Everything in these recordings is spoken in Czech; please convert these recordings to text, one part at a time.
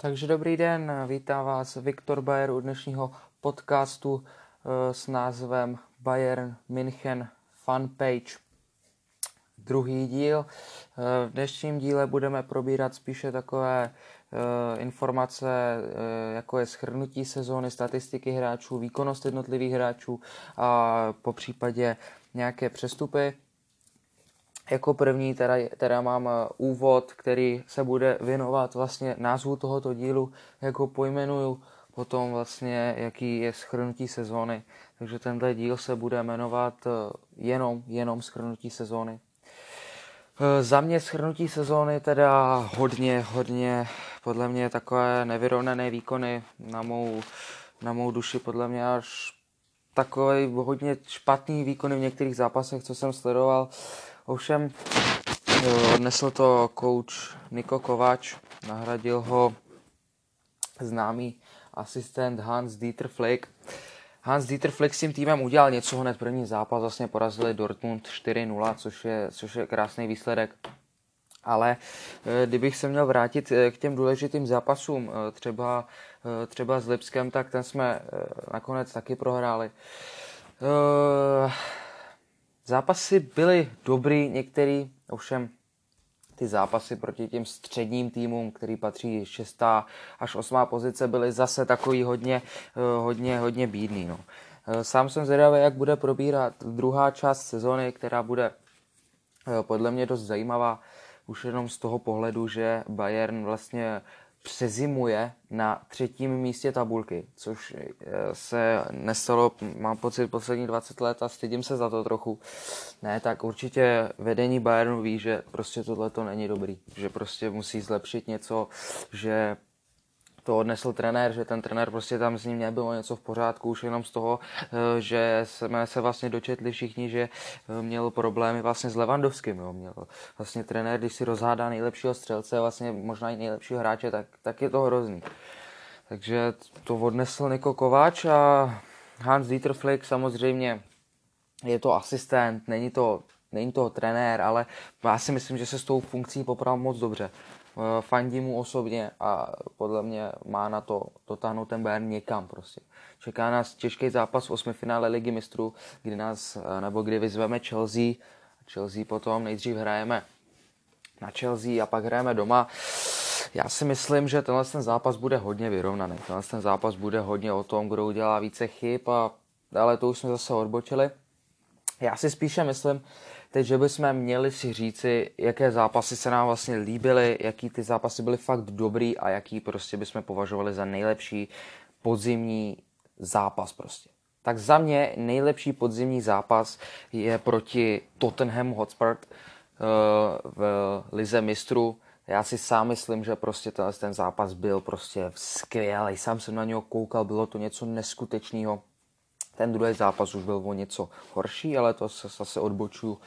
Takže dobrý den, vítám vás Viktor Bayer u dnešního podcastu eh, s názvem Bayern München Fanpage. Druhý díl. Eh, v dnešním díle budeme probírat spíše takové eh, informace, jako je schrnutí sezóny, statistiky hráčů, výkonnost jednotlivých hráčů a po případě nějaké přestupy. Jako první teda, teda mám eh, úvod, který se bude věnovat vlastně názvu tohoto dílu, jak ho pojmenuju, potom vlastně jaký je schrnutí sezóny. Takže tenhle díl se bude jmenovat eh, jenom, jenom schrnutí sezóny. Eh, za mě schrnutí sezóny teda hodně, hodně, podle mě takové nevyrovnané výkony na mou, na mou duši, podle mě až takový hodně špatný výkony v některých zápasech, co jsem sledoval. Ovšem odnesl to kouč Niko Kováč, nahradil ho známý asistent Hans Dieter Flick. Hans Dieter Flick s tím týmem udělal něco hned první zápas, vlastně porazili Dortmund 4-0, což je, což je krásný výsledek. Ale eh, kdybych se měl vrátit eh, k těm důležitým zápasům, eh, třeba, třeba s Lipskem, tak ten jsme nakonec taky prohráli. Zápasy byly dobrý, některý, ovšem ty zápasy proti těm středním týmům, který patří 6. až 8. pozice, byly zase takový hodně, eh, hodně, hodně bídný. No. Eh, sám jsem zvědavý, jak bude probírat druhá část sezony, která bude eh, podle mě dost zajímavá, už jenom z toho pohledu, že Bayern vlastně přezimuje na třetím místě tabulky, což eh, se nestalo, mám pocit, poslední 20 let a stydím se za to trochu. Ne, tak určitě vedení Bayernu ví, že prostě tohle to není dobrý, že prostě musí zlepšit něco, že to odnesl trenér, že ten trenér prostě tam s ním nebylo něco v pořádku, už jenom z toho, eh, že jsme se vlastně dočetli všichni, že eh, měl problémy vlastně s Levandovským, jo. měl vlastně trenér, když si rozhádá nejlepšího střelce, vlastně možná i nejlepšího hráče, tak, tak je to hrozný. Takže to odnesl Niko Kováč a Hans Dieter Flick samozřejmě je to asistent, není to, není to trenér, ale já si myslím, že se s tou funkcí popravil moc dobře. Eh, fandím mu osobně a podle mě má na to dotáhnout ten Bayern někam prostě. Čeká nás těžký zápas v osmi finále ligy mistrů, kdy nás, eh, nebo kdy vyzveme Chelsea. Chelsea potom nejdřív hrajeme na Chelsea a pak hrajeme doma. Já si myslím, že tenhle ten zápas bude hodně vyrovnaný. Tenhle ten zápas bude hodně o tom, kdo udělá více chyb a ale to už jsme zase odbočili. Já si spíše myslím, teď, že bychom měli si říci, jaké zápasy se nám vlastně líbily, jaký ty zápasy byly fakt dobrý a jaký prostě bychom považovali za nejlepší podzimní zápas prostě. Tak za mě nejlepší podzimní zápas je proti Tottenham Hotspur uh, v Lize mistrů. Já si sám myslím, že prostě ten, ten zápas byl prostě skvělý. Sám jsem na něho koukal, bylo to něco neskutečného. Ten druhý zápas už byl o něco horší, ale to se zase odbočuju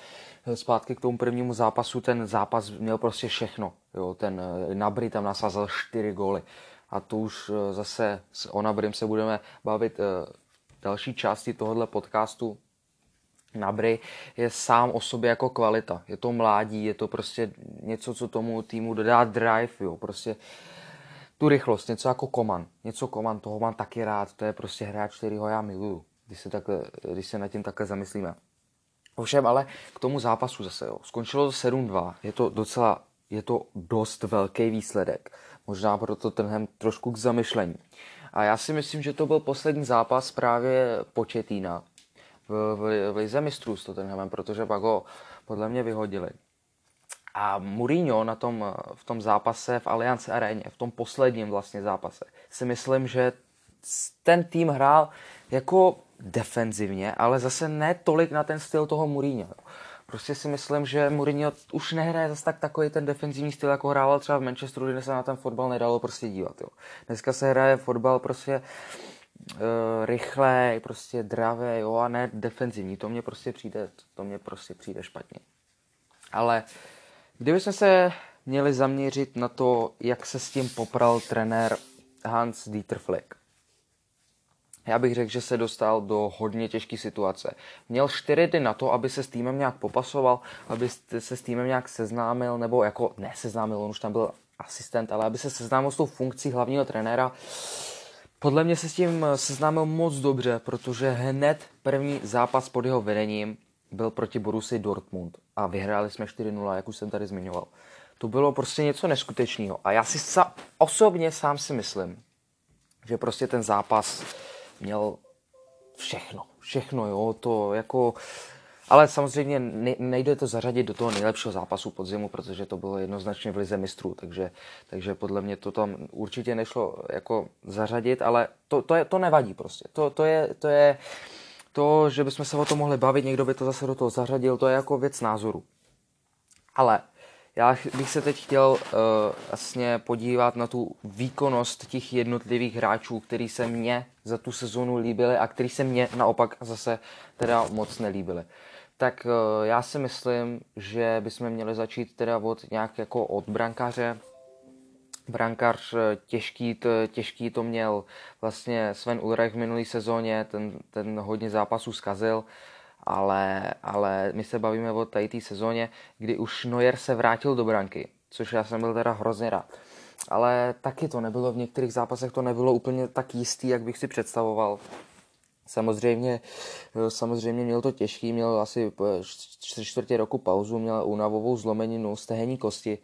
eh, zpátky k tomu prvnímu zápasu. Ten zápas měl prostě všechno. Jo, ten eh, Nabry tam nasázel čtyři góly. A to už eh, zase s Onabrym se budeme bavit v další části tohohle podcastu. Nabry je sám o sobě jako kvalita. Je to mládí, je to prostě něco, co tomu týmu dodá drive, jo. Prostě tu rychlost, něco jako Koman. Něco Koman, toho mám taky rád, to je prostě hráč, kterýho já miluju když se, takhle, když se nad tím takhle zamyslíme. Ovšem, ale k tomu zápasu zase, jo. Skončilo to 7-2, je to docela, je to dost velký výsledek. Možná proto tenhle trošku k zamyšlení. A já si myslím, že to byl poslední zápas právě Početína v, v, v Lize mistrů s Tottenhamem, protože pak ho podle mě vyhodili. A Mourinho na tom, v tom zápase v Allianz Areně, v tom posledním vlastně zápase, si myslím, že ten tým hrál jako defenzivně, ale zase ne tolik na ten styl toho Mourinho. Prostě si myslím, že Mourinho už nehraje zase tak takový ten defenzivní styl, jako hrával třeba v Manchesteru, kde se na ten fotbal nedalo prostě dívat. Jo. Dneska se hraje fotbal prostě uh, rychle, prostě dravé, jo, a ne defenzivní. To mě prostě přijde, to mě prostě přijde špatně. Ale kdybychom se měli zaměřit na to, jak se s tím popral trenér Hans Dieter Flick, já bych řekl, že se dostal do hodně těžké situace. Měl čtyři dny na to, aby se s týmem nějak popasoval, aby se s týmem nějak seznámil, nebo jako ne seznámil, on už tam byl asistent, ale aby se seznámil s tou funkcí hlavního trenéra, podle mě se s tím seznámil moc dobře, protože hned první zápas pod jeho vedením byl proti Borusi Dortmund a vyhráli jsme 4-0, jak už jsem tady zmiňoval. To bylo prostě něco neskutečného a já si sa, osobně sám si myslím, že prostě ten zápas měl všechno, všechno, jo, to jako, ale samozřejmě nejde to zařadit do toho nejlepšího zápasu podzimu, protože to bylo jednoznačně v lize mistrů, takže, takže podle mě to tam určitě nešlo jako zařadit, ale to, to, je, to nevadí prostě, to, to je, to je, to, že bychom se o tom mohli bavit, někdo by to zase do toho zařadil, to je jako věc názoru. Ale já bych se teď chtěl uh, vlastně podívat na tu výkonnost těch jednotlivých hráčů, který se mně za tu sezonu líbily a který se mně naopak zase teda moc nelíbily. Tak uh, já si myslím, že bychom měli začít teda od nějak jako od brankáře. Brankář eh, těžký, těžký to měl vlastně Sven Ulrich v minulý sezóně, ten, ten hodně zápasů zkazil. Uh, ale, ale my se bavíme o tady té sezóně, kdy už Neuer se vrátil do branky, což já jsem byl teda hrozně rád. Ale taky to nebylo, v některých zápasech to nebylo úplně tak jistý, jak bych si představoval. Samozřejmě, samozřejmě měl to těžký, měl asi čtvrtě roku pauzu, měl únavovou zlomeninu stehenní kosti,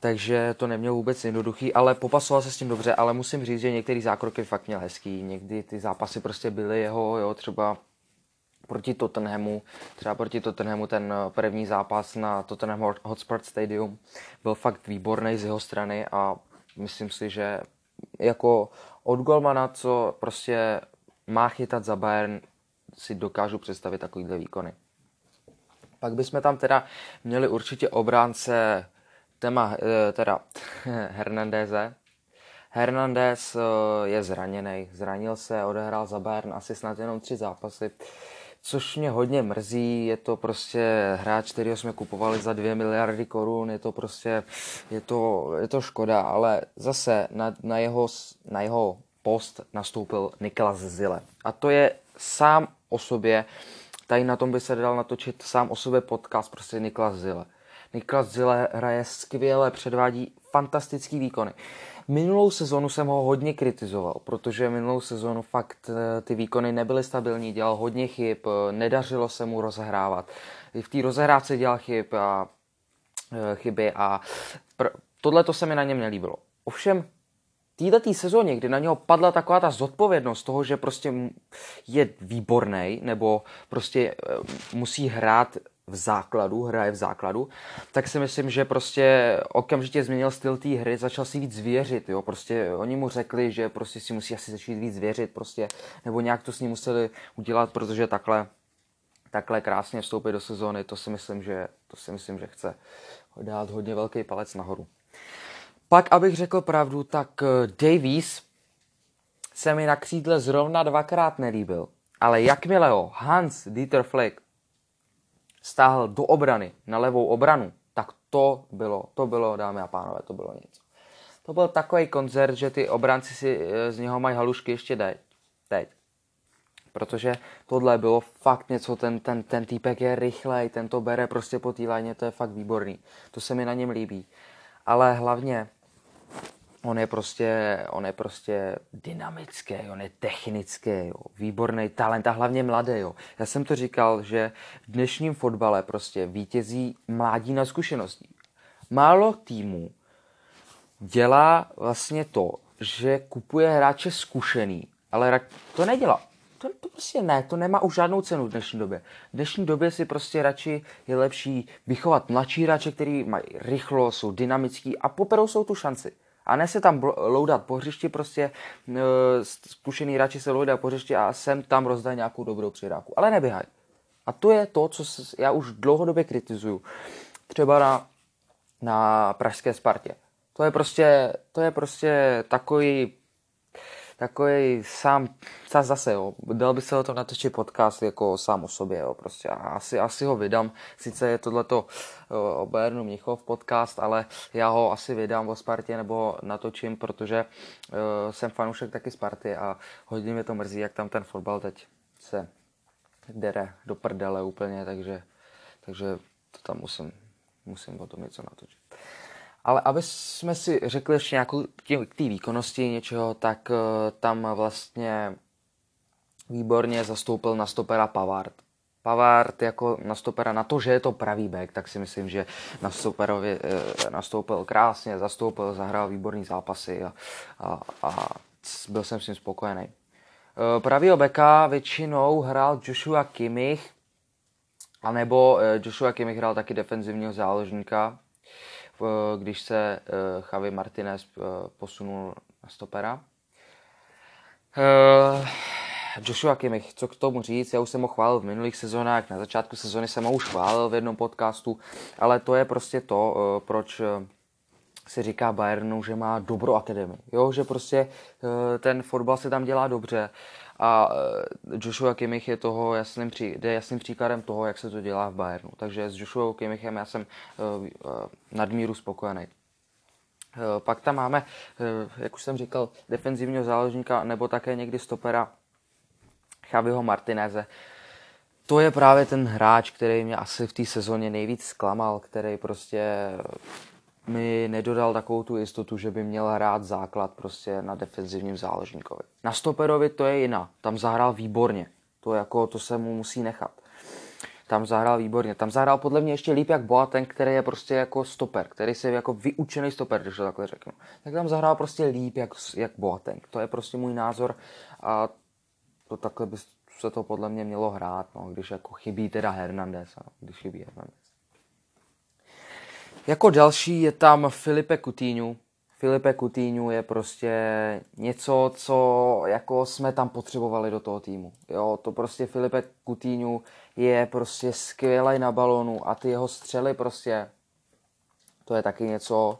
takže to neměl vůbec jednoduchý, ale popasoval se s tím dobře, ale musím říct, že některý zákroky fakt měl hezký, někdy ty zápasy prostě byly jeho, jo, třeba proti Tottenhamu, třeba proti Tottenhamu ten eh, první zápas na Tottenham Hotspur Stadium byl fakt výborný z jeho strany a myslím si, že jako od golmana, co prostě má chytat za Bayern, si dokážu představit takovýhle výkony. Pak bychom tam teda měli určitě obránce téma, eh, teda Hernandeze. Hernandez eh, je zraněný, zranil se, odehrál za Bayern asi snad jenom tři zápasy což mě hodně mrzí, je to prostě hráč, který jsme kupovali za 2 miliardy korun, je to prostě, je to, je to škoda, ale zase na, na, jeho, na jeho post nastoupil Niklas Zile. A to je sám o sobě, tady na tom by se dal natočit sám o sobě podcast, prostě Niklas Zile. Niklas Zile hraje skvěle, předvádí fantastický výkony. Minulou sezonu jsem ho hodně kritizoval, protože minulou sezonu fakt eh, ty výkony nebyly stabilní, dělal hodně chyb, eh, nedařilo se mu rozehrávat. I v té rozehrávce dělal chyb a, eh, chyby a pr- tohle to se mi na něm nelíbilo. Ovšem, této sezóně, kdy na něho padla taková ta zodpovědnost toho, že prostě je výborný, nebo prostě musí hrát v základu, hraje v základu, tak si myslím, že prostě okamžitě změnil styl té hry, začal si víc věřit, jo, prostě oni mu řekli, že prostě si musí asi začít víc věřit, prostě, nebo nějak to s ním museli udělat, protože takhle, takhle krásně vstoupit do sezóny, to si myslím, že, to si myslím, že chce dát hodně velký palec nahoru. Pak, abych řekl pravdu, tak eh, Davies se mi na křídle zrovna dvakrát nelíbil. Ale jakmile ho Hans Dieter Flick stáhl do obrany, na levou obranu, tak to bylo, to bylo, dámy a pánové, to bylo něco. To byl takový koncert, že ty obranci si eh, z něho mají halušky ještě teď. teď. Protože tohle bylo fakt něco, ten, ten, ten týpek je rychlej, ten to bere prostě po té to je fakt výborný. To se mi na něm líbí. Ale hlavně on je prostě, on je prostě dynamický, on je technický, jo, výborný talent a hlavně mladý. Jo. Já jsem to říkal, že v dnešním fotbale prostě vítězí mládí na zkušeností. Málo týmů dělá vlastně to, že kupuje hráče zkušený, ale to nedělá. To, to prostě ne, to nemá už žádnou cenu v dnešní době. V dnešní době si prostě radši je lepší vychovat mladší hráče, který mají rychlo, jsou dynamický a poperou jsou tu šanci. A ne se tam loudat po hřišti, prostě e, zkušený hráči se loudají po hřišti a sem tam rozdají nějakou dobrou přidávku. Ale neběhaj. A to je to, co já už dlouhodobě kritizuju. Třeba na, na pražské Spartě. To je prostě, to je prostě takový takový sám, zase, jo, dal by se o to natočit podcast jako sám o sobě, jo, prostě a asi, asi ho vydám, sice je tohleto o Bayernu Mnichov podcast, ale já ho asi vydám o Spartě nebo natočím, protože uh, jsem fanoušek taky Sparty a hodně mě to mrzí, jak tam ten fotbal teď se dere do prdele úplně, takže, takže to tam musím, musím o tom něco natočit. Ale aby jsme si řekli ještě nějakou k té výkonnosti něčeho, tak tam vlastně výborně zastoupil na stopera Pavard. Pavard jako na stopera, na to, že je to pravý back, tak si myslím, že na stoperovi eh, nastoupil krásně, zastoupil, zahrál výborný zápasy a, a, a byl jsem s ním spokojený. Eh, pravýho beka většinou hrál Joshua Kimmich, anebo eh, Joshua Kimmich hrál taky defenzivního záložníka, když se Javi Martinez posunul na stopera. Joshua Kimmich, co k tomu říct, já už jsem ho chválil v minulých sezónách, na začátku sezóny jsem ho už chválil v jednom podcastu, ale to je prostě to, eh, proč eh, se říká Bayernu, že má dobrou akademii. Jo, že prostě eh, ten fotbal se tam dělá dobře a Joshua Kimmich je toho jasným, pří, je jasným příkladem toho, jak se to dělá v Bayernu. Takže s Joshua Kimmichem já jsem nadmíru spokojený. Pak tam máme, jak už jsem říkal, defenzivního záložníka nebo také někdy stopera Chaviho Martineze. To je právě ten hráč, který mě asi v té sezóně nejvíc zklamal, který prostě mi nedodal takovou tu jistotu, že by měl hrát základ prostě na defenzivním záložníkovi. Na stoperovi to je jiná, tam zahrál výborně, to, jako, to se mu musí nechat. Tam zahrál výborně. Tam zahrál podle mě ještě líp jak Boateng, který je prostě jako stoper, který se jako vyučený stoper, když to takhle řeknu. Tak tam zahrál prostě líp jak, jak Boateng. To je prostě můj názor a to takhle by se to podle mě mělo hrát, no, když jako chybí teda Hernandez, no, když chybí Hernandez. Jako další je tam Filipe Coutinho. Filipe Coutinho je prostě něco, co jako jsme tam potřebovali do toho týmu. Jo, to prostě Filipe Coutinho je prostě skvělý na balonu a ty jeho střely prostě, to je taky něco,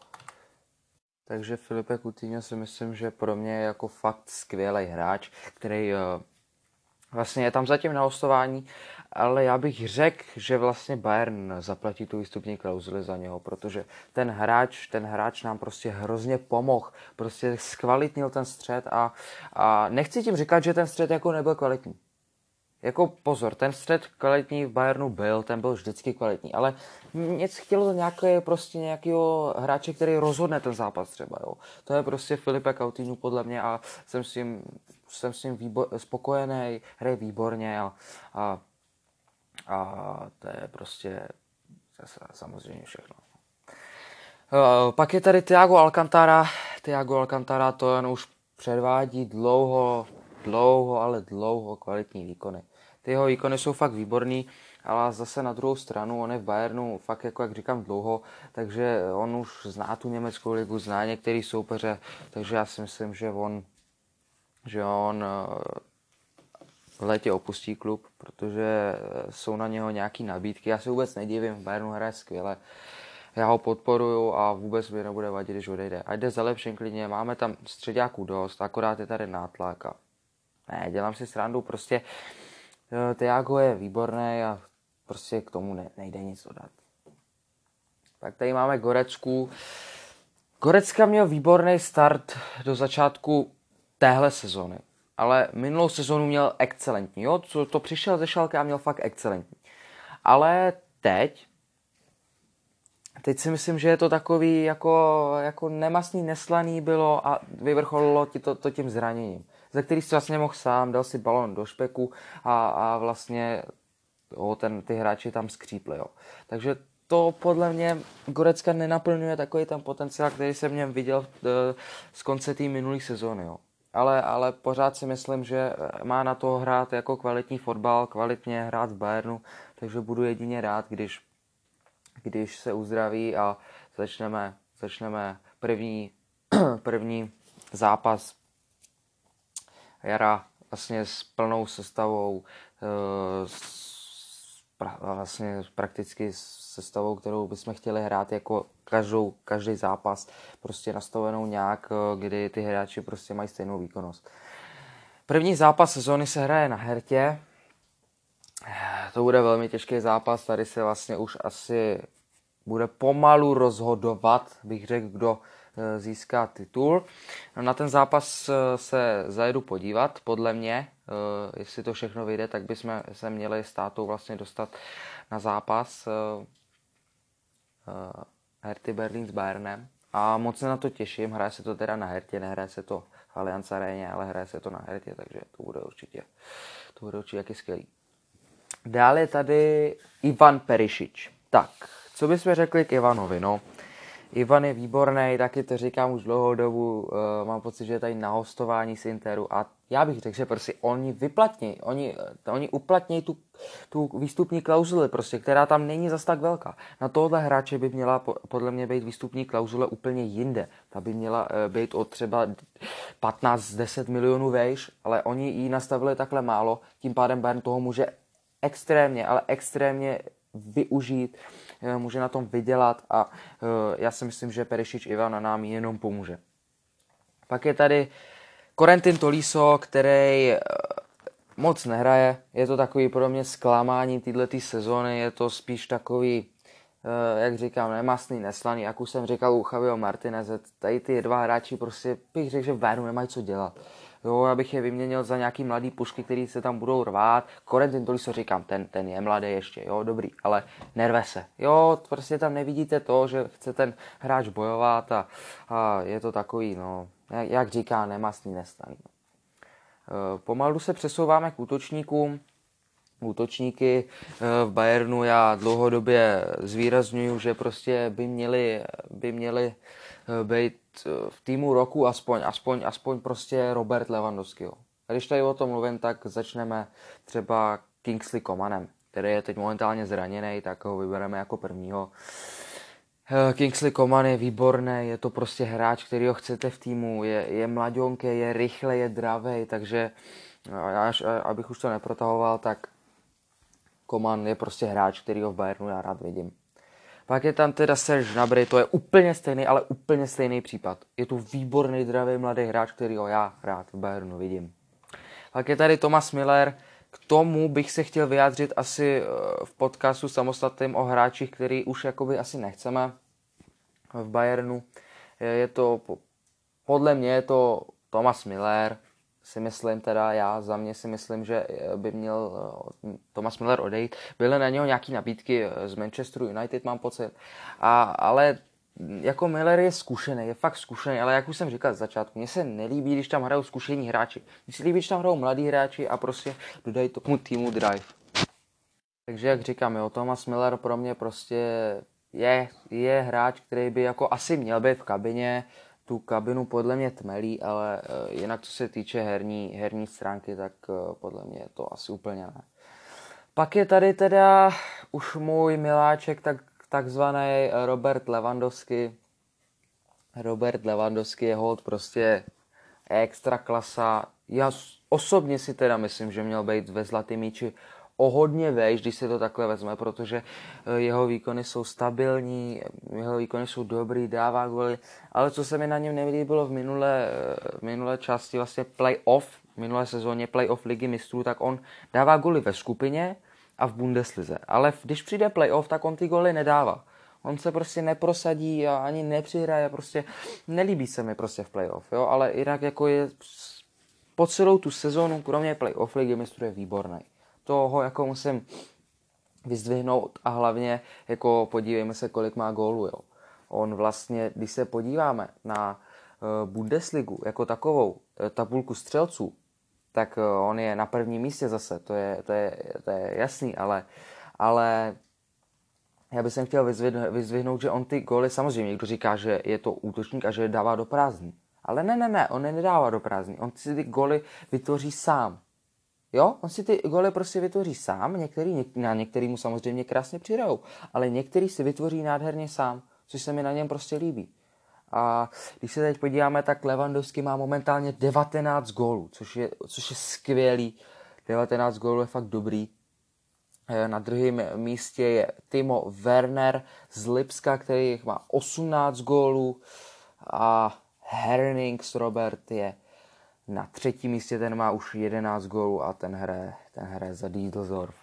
takže Filipe Coutinho si myslím, že pro mě je jako fakt skvělý hráč, který eh, vlastně je tam zatím na hostování, ale já bych řekl, že vlastně Bayern zaplatí tu výstupní klauzuli za něho, protože ten hráč, ten hráč nám prostě hrozně pomohl, prostě zkvalitnil ten střed a, a nechci tím říkat, že ten střed jako nebyl kvalitní. Jako pozor, ten střed kvalitní v Bayernu byl, ten byl vždycky kvalitní, ale nic chtělo nějaké, prostě nějakého hráče, který rozhodne ten zápas třeba, jo. To je prostě Filipe Coutinho podle mě a jsem s tím jsem s ním výbor, spokojený, hraje výborně a, a, a to je prostě samozřejmě všechno. E, pak je tady Thiago Alcantara. Thiago Alcantara to jen už předvádí dlouho, dlouho, ale dlouho kvalitní výkony. Ty jeho výkony jsou fakt výborný, ale zase na druhou stranu, on je v Bayernu fakt, jako jak říkám, dlouho, takže on už zná tu německou ligu, zná některý soupeře, takže já si myslím, že on že on eh, v létě opustí klub, protože eh, jsou na něho nějaký nabídky. Já se vůbec nedivím, v Bayernu hraje skvěle. Já ho podporuju a vůbec mi nebude vadit, když odejde. A jde za lepším klidně, máme tam středáků dost, akorát je tady nátlak a ne, dělám si srandu, prostě eh, Tiago je výborný a prostě k tomu ne, nejde nic dodat. Tak tady máme Gorecku. Gorecka měl výborný start do začátku téhle sezony. Ale minulou sezonu měl excelentní. Jo? Co to přišel ze Šalky a měl fakt excelentní. Ale teď, teď si myslím, že je to takový jako, jako nemastný, neslaný bylo a vyvrcholilo ti to, to tím zraněním. Ze který si vlastně mohl sám, dal si balon do špeku a, a vlastně jo, ten, ty hráči tam skřípli. Jo. Takže to podle mě Gorecka nenaplňuje takový ten potenciál, který jsem v něm viděl eh, z konce té minulé sezóny. Jo ale, ale pořád si myslím, že má na to hrát jako kvalitní fotbal, kvalitně hrát v Bayernu, takže budu jedině rád, když, když se uzdraví a začneme, začneme první, první zápas jara vlastně s plnou sestavou, eh, s, vlastně prakticky sestavou, kterou bychom chtěli hrát jako každou, každý zápas prostě nastavenou nějak, eh, kdy ty hráči prostě mají stejnou výkonnost. První zápas sezóny se hraje na Hertě. To bude velmi těžký zápas, tady se vlastně už asi bude pomalu rozhodovat, bych řekl, kdo eh, získá titul. Na ten zápas eh, se zajedu podívat, podle mě, jestli to všechno vyjde, tak bychom se měli s tátou vlastně dostat na zápas Herty Berlin s Bayernem. a moc se na to těším. Hraje se to teda na hertě, nehraje se to v Allianz Aréně, ale hraje se to na hertě, takže to bude určitě, to bude určitě jaký skvělý. Dále je tady Ivan Perišič. Tak, co bychom řekli k Ivanovi? No, Ivan je výborný, taky to říkám už dlouhou dobu, uh, mám pocit, že je tady na hostování z Interu a já bych řekl, že prostě oni vyplatní, oni, oni uplatní tu, tu výstupní klauzuli, prostě, která tam není zas tak velká. Na tohle hráče by měla podle mě být výstupní klauzule úplně jinde. Ta by měla uh, být od třeba 15-10 milionů vejš, ale oni ji nastavili takhle málo, tím pádem Bayern toho může extrémně, ale extrémně využít, eh, může na tom vydělat a eh, já si myslím, že Perišič Ivan nám jenom pomůže. Pak je tady Corentin Toliso, který eh, moc nehraje. Je to takový pro mě zklamání této sezóny, je to spíš takový, jak říkám, nemastný, neslaný. Jak už jsem říkal u Javiho Martineze, tady ty dva hráči prostě bych řekl, že v Bayernu nemají co dělat. Jo, abych je vyměnil za nějaký mladý pušky, který se tam budou rvát. Corentin Tolisso říkám, ten, ten je mladý ještě, jo, dobrý, ale nerve se. Jo, prostě tam nevidíte to, že chce ten hráč bojovat a, a je to takový, no, jak, jak říká, nemastný nestaný. E, pomalu se přesouváme k útočníkům. Útočníky e, v Bayernu já dlouhodobě zvýraznuju, že prostě by měli, by měli Eh, být eh, v týmu roku aspoň, aspoň, aspoň prostě Robert Lewandowski. Když tady o tom mluvím, tak začneme třeba Kingsley Comanem, který je teď momentálně zraněný, tak ho vybereme jako prvního. Eh, Kingsley Coman je výborný, je to prostě hráč, který ho chcete v týmu, je, je mladionké, je rychle, je dravej, takže až, abych už to neprotahoval, tak Coman je prostě hráč, který ho v Bayernu já rád vidím. Pak je tam teda Serge Gnabry, to je úplně stejný, ale úplně stejný případ. Je to výborný, dravý mladý hráč, který ho já rád v Bayernu vidím. Pak je tady Thomas Miller, k tomu bych se chtěl vyjádřit asi eh, v podcastu samostatným o hráčích, který už jakoby asi nechceme v Bayernu. Je to, podle mě je to Thomas Miller, si myslím teda, já za mě si myslím, že eh, by měl eh, Thomas Miller odejít. Byly na něho nějaké nabídky eh, z Manchesteru United, mám pocit. A, ale jako Miller je zkušený, je fakt zkušený, ale jak už jsem říkal z začátku, mně se nelíbí, když tam hrajou zkušení hráči. Mně se líbí, když tam hrajou mladí hráči a prostě dodají tomu týmu drive. Takže jak říkám, jo, Thomas Miller pro mě prostě je, je hráč, který by jako asi měl být v kabině, tu kabinu podle mě tmelí, ale uh, jinak co se týče herní, herní stránky, tak uh, podle mě je to asi úplně ne. Pak je tady teda už můj miláček, tak, takzvaný Robert Lewandowski. Robert Lewandowski je hold prostě extra klasa. Já osobně si teda myslím, že měl být ve zlatý míči o hodně vejš, když se to takhle vezme, protože eh, jeho výkony jsou stabilní, jeho výkony jsou dobrý, dává goly, ale co se mi na něm nelíbilo v minulé, v eh, minulé části vlastně playoff, v minulé sezóně playoff ligy mistrů, tak on dává goly ve skupině a v Bundeslize, ale když přijde playoff, tak on ty goly nedává. On se prostě neprosadí a ani nepřihraje, prostě nelíbí se mi prostě v playoff, jo, ale jinak jako je po celou tu sezónu, kromě playoff ligy mistrů je výborný toho jako musím vyzdvihnout a hlavně jako podívejme se, kolik má gólů. Jo. On vlastně, když se podíváme na uh, Bundesligu jako takovou uh, tabulku střelců, tak uh, on je na prvním místě zase, to je, to je, to je jasný, ale, ale já bych chtěl vyzvihnout, vyzvihnout, že on ty góly, samozřejmě někdo říká, že je to útočník a že je dává do prázdní. Ale ne, ne, ne, on je nedává do prázdní, on si ty góly vytvoří sám. Jo, on si ty goly prostě vytvoří sám, některý, na některý mu samozřejmě krásně přidajou, ale některý si vytvoří nádherně sám, což se mi na něm prostě líbí. A když se teď podíváme, tak Lewandowski má momentálně 19 gólů, což je, což je skvělý. 19 gólů je fakt dobrý. E, na druhém místě je Timo Werner z Lipska, který má 18 gólů a Hernings Robert je na třetím místě ten má už 11 gólů a ten hraje, ten hraje za Dieseldorf.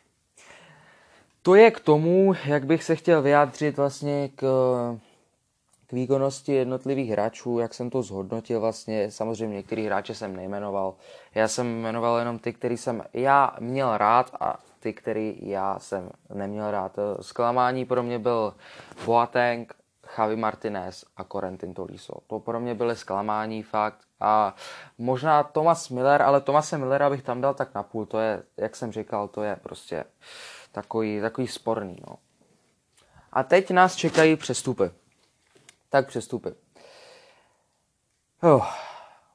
To je k tomu, jak bych se chtěl vyjádřit vlastně k, k výkonnosti jednotlivých hráčů, jak jsem to zhodnotil vlastně. Samozřejmě některý hráče jsem nejmenoval. Já jsem jmenoval jenom ty, který jsem já měl rád a ty, který já jsem neměl rád. Zklamání pro mě byl Boateng, Javi Martinez a Corentin Tolisso. To pro mě byly zklamání fakt. A možná Thomas Miller, ale Tomase Millera bych tam dal tak na půl. To je, jak jsem říkal, to je prostě takový, takový sporný. No. A teď nás čekají přestupy. Tak přestupy. Oh.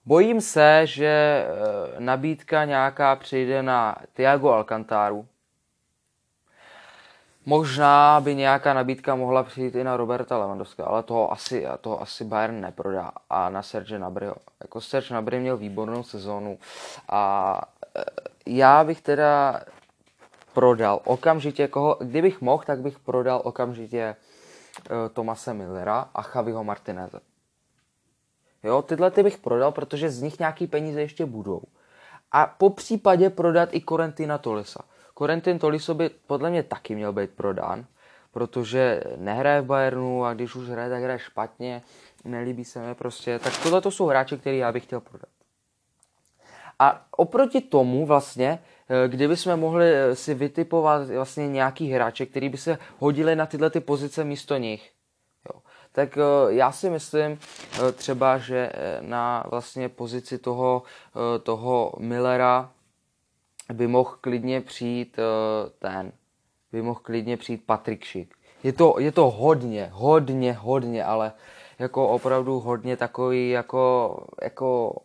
Bojím se, že eh, nabídka nějaká přijde na Tiago Alcantaru. Možná by nějaká nabídka mohla přijít i na Roberta Lewandowska, ale toho asi, toho asi Bayern neprodá. A na Serge Nabryho. Jako Serge Nabry měl výbornou sezónu a eh, já bych teda prodal okamžitě koho, kdybych mohl, tak bych prodal okamžitě uh, Tomase Millera a Javiho Martineze. Jo, tyhle ty bych prodal, protože z nich nějaký peníze ještě budou. A po případě prodat i Corentina Tolisa. Corentin Toliso by podle mě taky měl být prodán, protože nehraje v Bayernu a když už hraje, tak hraje špatně, nelíbí se mi prostě. Tak tohle to jsou hráči, který já bych chtěl prodat. A oproti tomu vlastně, eh, kdyby jsme mohli eh, si vytipovat vlastně nějaký hráče, který by se hodili na tyhle ty pozice místo nich, jo. tak eh, já si myslím třeba, že na vlastně pozici toho, toho Millera by mohl klidně přijít ten, by mohl klidně přijít Patrik Šik. Je to, je to hodně, hodně, hodně, ale jako opravdu hodně takový jako, jako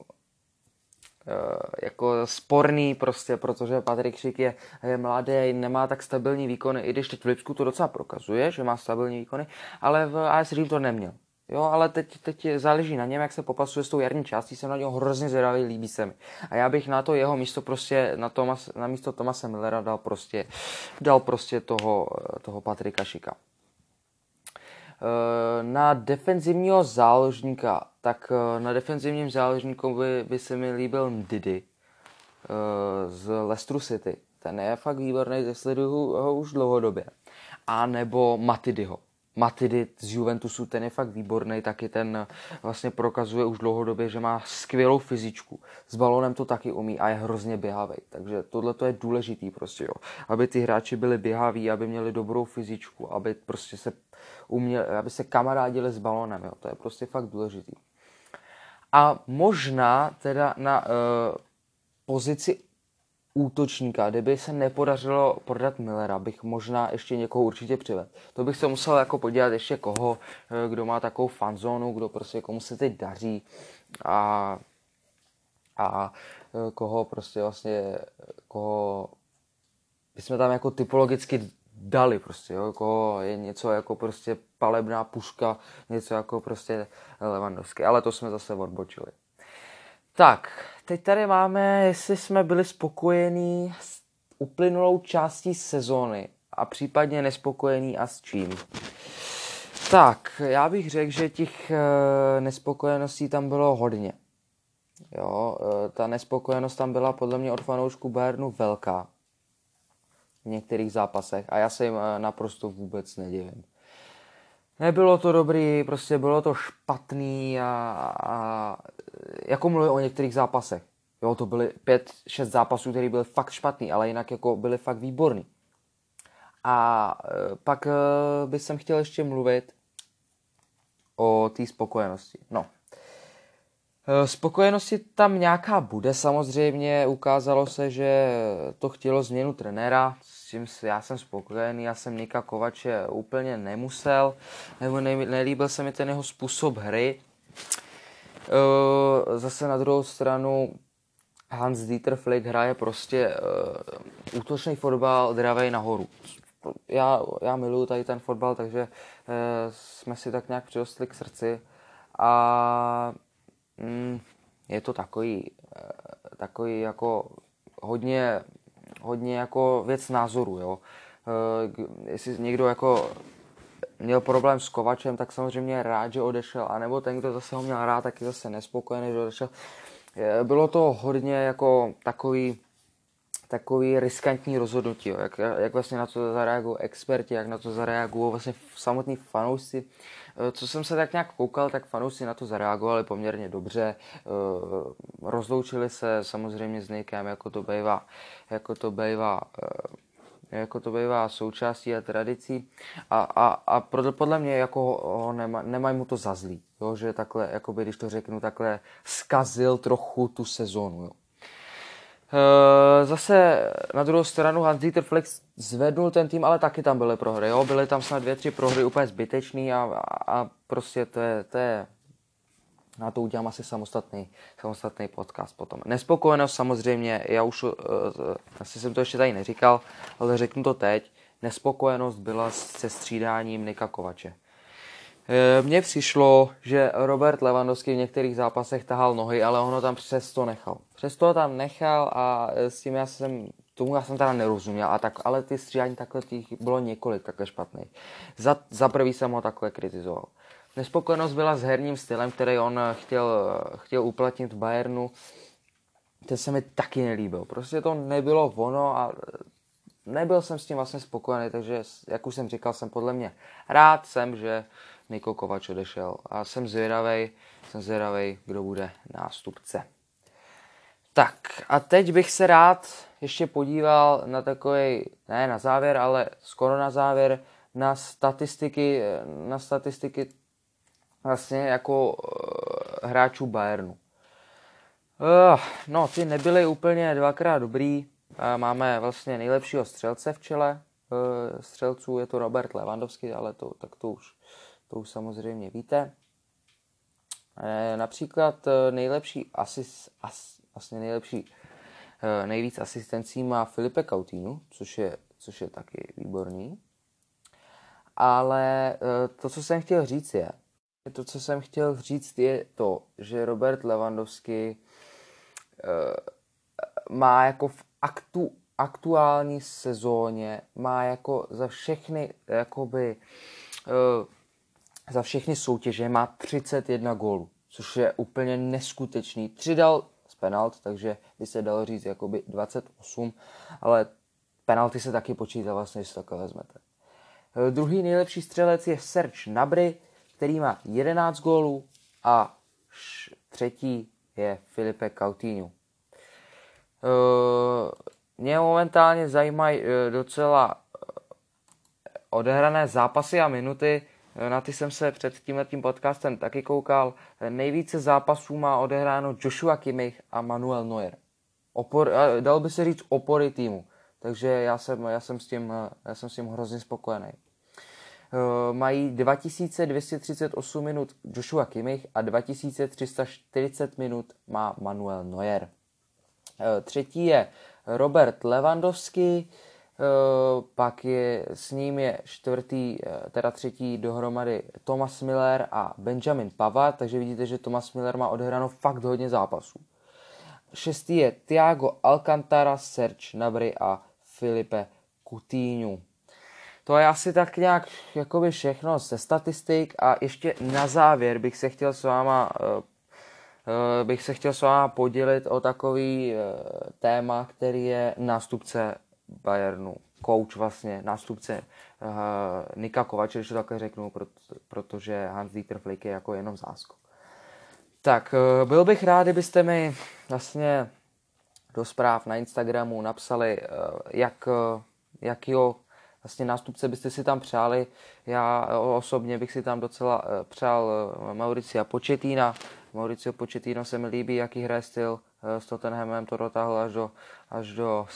Eh, jako sporný prostě, protože Patrik Šik je, je mladý, nemá tak stabilní výkony, i když teď v Lipsku to docela prokazuje, že má stabilní výkony, ale v AS Řím to neměl. Jo, ale teď, teď záleží na něm, jak se popasuje s tou jarní částí, jsem na něho hrozně zvědavý, líbí se mi. A já bych na to jeho místo prostě, na, Tomas, na místo Tomase Millera dal prostě, dal prostě toho, toho Patrika Šika. Eh, na defenzivního záložníka, tak eh, na defenzivním záložníku by, by se mi líbil Didi eh, z Leicester City. Ten je fakt výborný, sleduju ho už dlouhodobě. A nebo Matidyho. Matidy z Juventusu, ten je fakt výborný, taky ten vlastně prokazuje už dlouhodobě, že má skvělou fyzičku. S balonem to taky umí a je hrozně běhavý. Takže tohle to je důležitý prostě, jo. Aby ty hráči byli běhaví, aby měli dobrou fyzičku, aby prostě se uměli, aby se kamarádili s balonem, jo. To je prostě fakt důležitý. A možná teda na uh, pozici útočníka, kdyby se nepodařilo prodat Millera, bych možná ještě někoho určitě přivedl. To bych se musel jako podívat ještě koho, eh, kdo má takovou fanzónu, kdo prostě komu se teď daří a, a eh, koho prostě vlastně, koho bychom tam jako typologicky dali prostě, jo, koho je něco jako prostě palebná puška, něco jako prostě Levandovský, ale to jsme zase odbočili. Tak, teď tady máme, jestli jsme byli spokojení s uplynulou částí sezóny a případně nespokojení a s čím. Tak, já bych řekl, že těch e, nespokojeností tam bylo hodně. Jo, e, ta nespokojenost tam byla podle mě od fanoušků Bayernu velká v některých zápasech a já se jim e, naprosto vůbec nedivím. Nebylo to dobrý, prostě bylo to špatný a, a jako mluvím o některých zápasech. Jo, to byly pět, šest zápasů, které byly fakt špatný, ale jinak jako byly fakt výborný. A e, pak e, bych jsem chtěl ještě mluvit o té spokojenosti. No. E, spokojenosti tam nějaká bude samozřejmě, ukázalo se, že to chtělo změnu trenéra, čím já jsem spokojený, já jsem Nika Kovače úplně nemusel, nebo nelíbil se mi ten jeho způsob hry. Zase na druhou stranu Hans Dieter Flick hraje prostě uh, útočný fotbal dravej nahoru. Já, já miluju tady ten fotbal, takže uh, jsme si tak nějak přirostli k srdci a mm, je to takový, takový jako hodně, hodně jako věc názoru, jo. Uh, jestli někdo jako měl problém s Kovačem, tak samozřejmě rád, že odešel, anebo ten, kdo zase ho měl rád, tak je zase nespokojený, že odešel. Bylo to hodně jako takový, takový riskantní rozhodnutí, jo. Jak, jak vlastně na to zareagují experti, jak na to zareagují vlastně samotní fanoušci. Co jsem se tak nějak koukal, tak fanoušci na to zareagovali poměrně dobře. E, rozloučili se samozřejmě s Nikem, jako to bývá, jako to bývá e, jako to bývá součástí a tradicí a, a, a podle mě jako ho nema, nemají mu to za zlý, jo, že takhle, jakoby, když to řeknu, takhle skazil trochu tu sezonu. Jo. E, zase na druhou stranu Hans-Dieter Flex zvednul ten tým, ale taky tam byly prohry. Jo? Byly tam snad dvě, tři prohry úplně zbytečný a, a, a prostě to je, to je na to udělám asi samostatný, samostatný podcast potom. Nespokojenost samozřejmě, já už, uh, asi jsem to ještě tady neříkal, ale řeknu to teď. Nespokojenost byla se střídáním Nika Kovače. E, mně přišlo, že Robert Lewandowski v některých zápasech tahal nohy, ale ono tam přesto nechal. Přesto tam nechal a s tím já jsem, tomu já jsem teda nerozuměl, a tak, ale ty střídání takhle těch bylo několik takhle špatných. Za, za prvý jsem ho takhle kritizoval. Nespokojenost byla s herním stylem, který on chtěl, chtěl uplatnit v Bayernu. Ten se mi taky nelíbil. Prostě to nebylo ono a nebyl jsem s tím vlastně spokojený, takže jak už jsem říkal, jsem podle mě rád jsem, že Niko Kovač odešel a jsem zvědavý, jsem zvědavý, kdo bude nástupce. Tak a teď bych se rád ještě podíval na takový, ne na závěr, ale skoro na závěr, na statistiky, na statistiky vlastně jako uh, hráčů Bayernu. Uh, no, ty nebyly úplně dvakrát dobrý. Uh, máme vlastně nejlepšího střelce v čele uh, střelců, je to Robert Lewandowski, ale to, tak to už, to už samozřejmě víte. Uh, například uh, nejlepší asis, as, vlastně nejlepší uh, nejvíc asistencí má Filipe Coutinho, což je, což je taky výborný. Ale to, co jsem chtěl říct je, to, co jsem chtěl říct, je to, že Robert Lewandowski má jako v aktu, aktuální sezóně, má jako za všechny, jakoby, za všechny soutěže má 31 gólů, což je úplně neskutečný. Tři dal z penalt, takže by se dalo říct jakoby 28, ale penalty se taky počítá vlastně, když to vezmete. Uh, druhý nejlepší střelec je Serge Nabry, který má 11 gólů a třetí je Filipe Coutinho. Uh, mě momentálně zajímají uh, docela odehrané zápasy a minuty. Na ty jsem se před tímhle tím podcastem taky koukal. Nejvíce zápasů má odehráno Joshua Kimmich a Manuel Neuer. Opor, dal by se říct opory týmu. Takže já jsem, já jsem, s, tím, já jsem s tím hrozně spokojený. Eh, mají 2238 minut Joshua Kimmich a 2340 minut má Manuel Neuer. Eh, třetí je Robert Lewandowski, eh, pak je, s ním je čtvrtý, teda třetí dohromady Thomas Miller a Benjamin Pavard, takže vidíte, že Thomas Miller má odehráno fakt hodně zápasů. Šestý je Thiago Alcantara, Serge Nabry a Filipe Coutinho. To je asi tak nějak jakoby všechno ze statistik a ještě na závěr bych se chtěl s váma uh, bych se chtěl s váma podělit o takový téma, který je nástupce Bayernu, coach vlastně, nástupce uh, Nika Kovače, když to takhle řeknu, proto, protože Hans Dieter Flick je jako jenom záskok. Tak, uh, byl bych rád, kdybyste mi vlastně do zpráv na Instagramu napsali, uh, jak, uh, jakýho vlastně nástupce byste si tam přáli. Já osobně bych si tam docela přál Mauricia Početína. Mauricio Početíno se mi líbí, jaký hraje styl. Eh, s Tottenhamem to dotáhl až do, až do,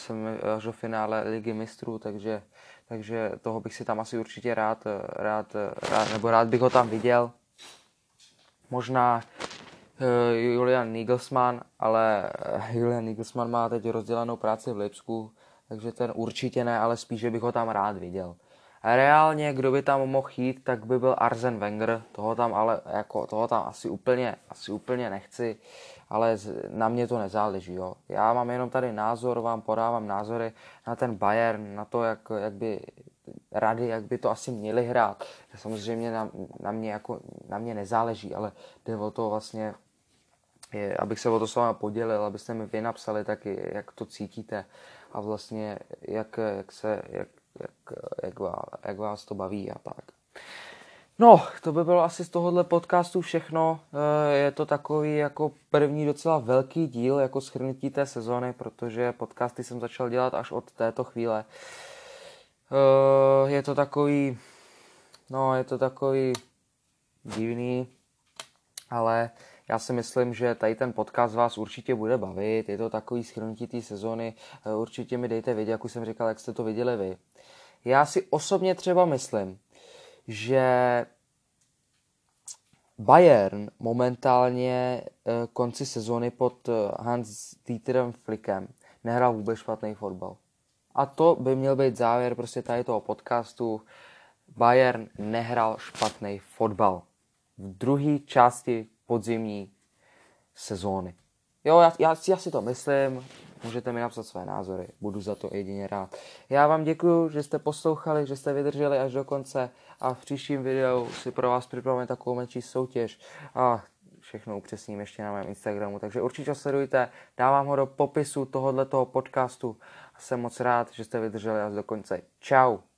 až do finále ligy mistrů, takže, takže toho bych si tam asi určitě rád, rád, rád nebo rád bych ho tam viděl. Možná Julian Nigelsmann, ale Julian Nigelsmann má teď rozdělenou práci v Lipsku, takže ten určitě ne, ale spíš, bych ho tam rád viděl. Reálně, kdo by tam mohl jít, tak by byl Arzen Wenger, toho tam ale jako, toho tam asi úplně, asi úplně nechci, ale na mě to nezáleží, jo. Já mám jenom tady názor, vám podávám názory na ten Bayern, na to, jak, jak by rady, jak by to asi měli hrát. Samozřejmě na, na, mě, jako, na mě nezáleží, ale jde o to vlastně, je, abych se o to s vámi podělil, abyste mi vy napsali taky, jak to cítíte a vlastně jak, jak, se, jak, jak, jak, vás, jak vás to baví a tak. No, to by bylo asi z tohohle podcastu všechno. Eh, je to takový jako první docela velký díl, jako schrnutí té sezony, protože podcasty jsem začal dělat až od této chvíle. Uh, je to takový, no je to takový divný, ale já si myslím, že tady ten podcast vás určitě bude bavit, je to takový schrnutí té sezóny, určitě mi dejte vědět, jak už jsem říkal, jak jste to viděli vy. Já si osobně třeba myslím, že Bayern momentálně eh, konci sezony pod eh, Hans Dieterem Flickem nehrál vůbec špatný fotbal. A to by měl být závěr prostě tady toho podcastu. Bayern nehrál špatný fotbal v druhé části podzimní sezóny. Jo, já, já, já si to myslím, můžete mi napsat své názory, budu za to jedině rád. Já vám děkuji, že jste poslouchali, že jste vydrželi až do konce a v příštím videu si pro vás připravíme takovou menší soutěž a všechno upřesním ještě na mém Instagramu, takže určitě sledujte, dávám ho do popisu tohoto podcastu a jsem moc rád, že jste vydrželi až do konce. Ciao.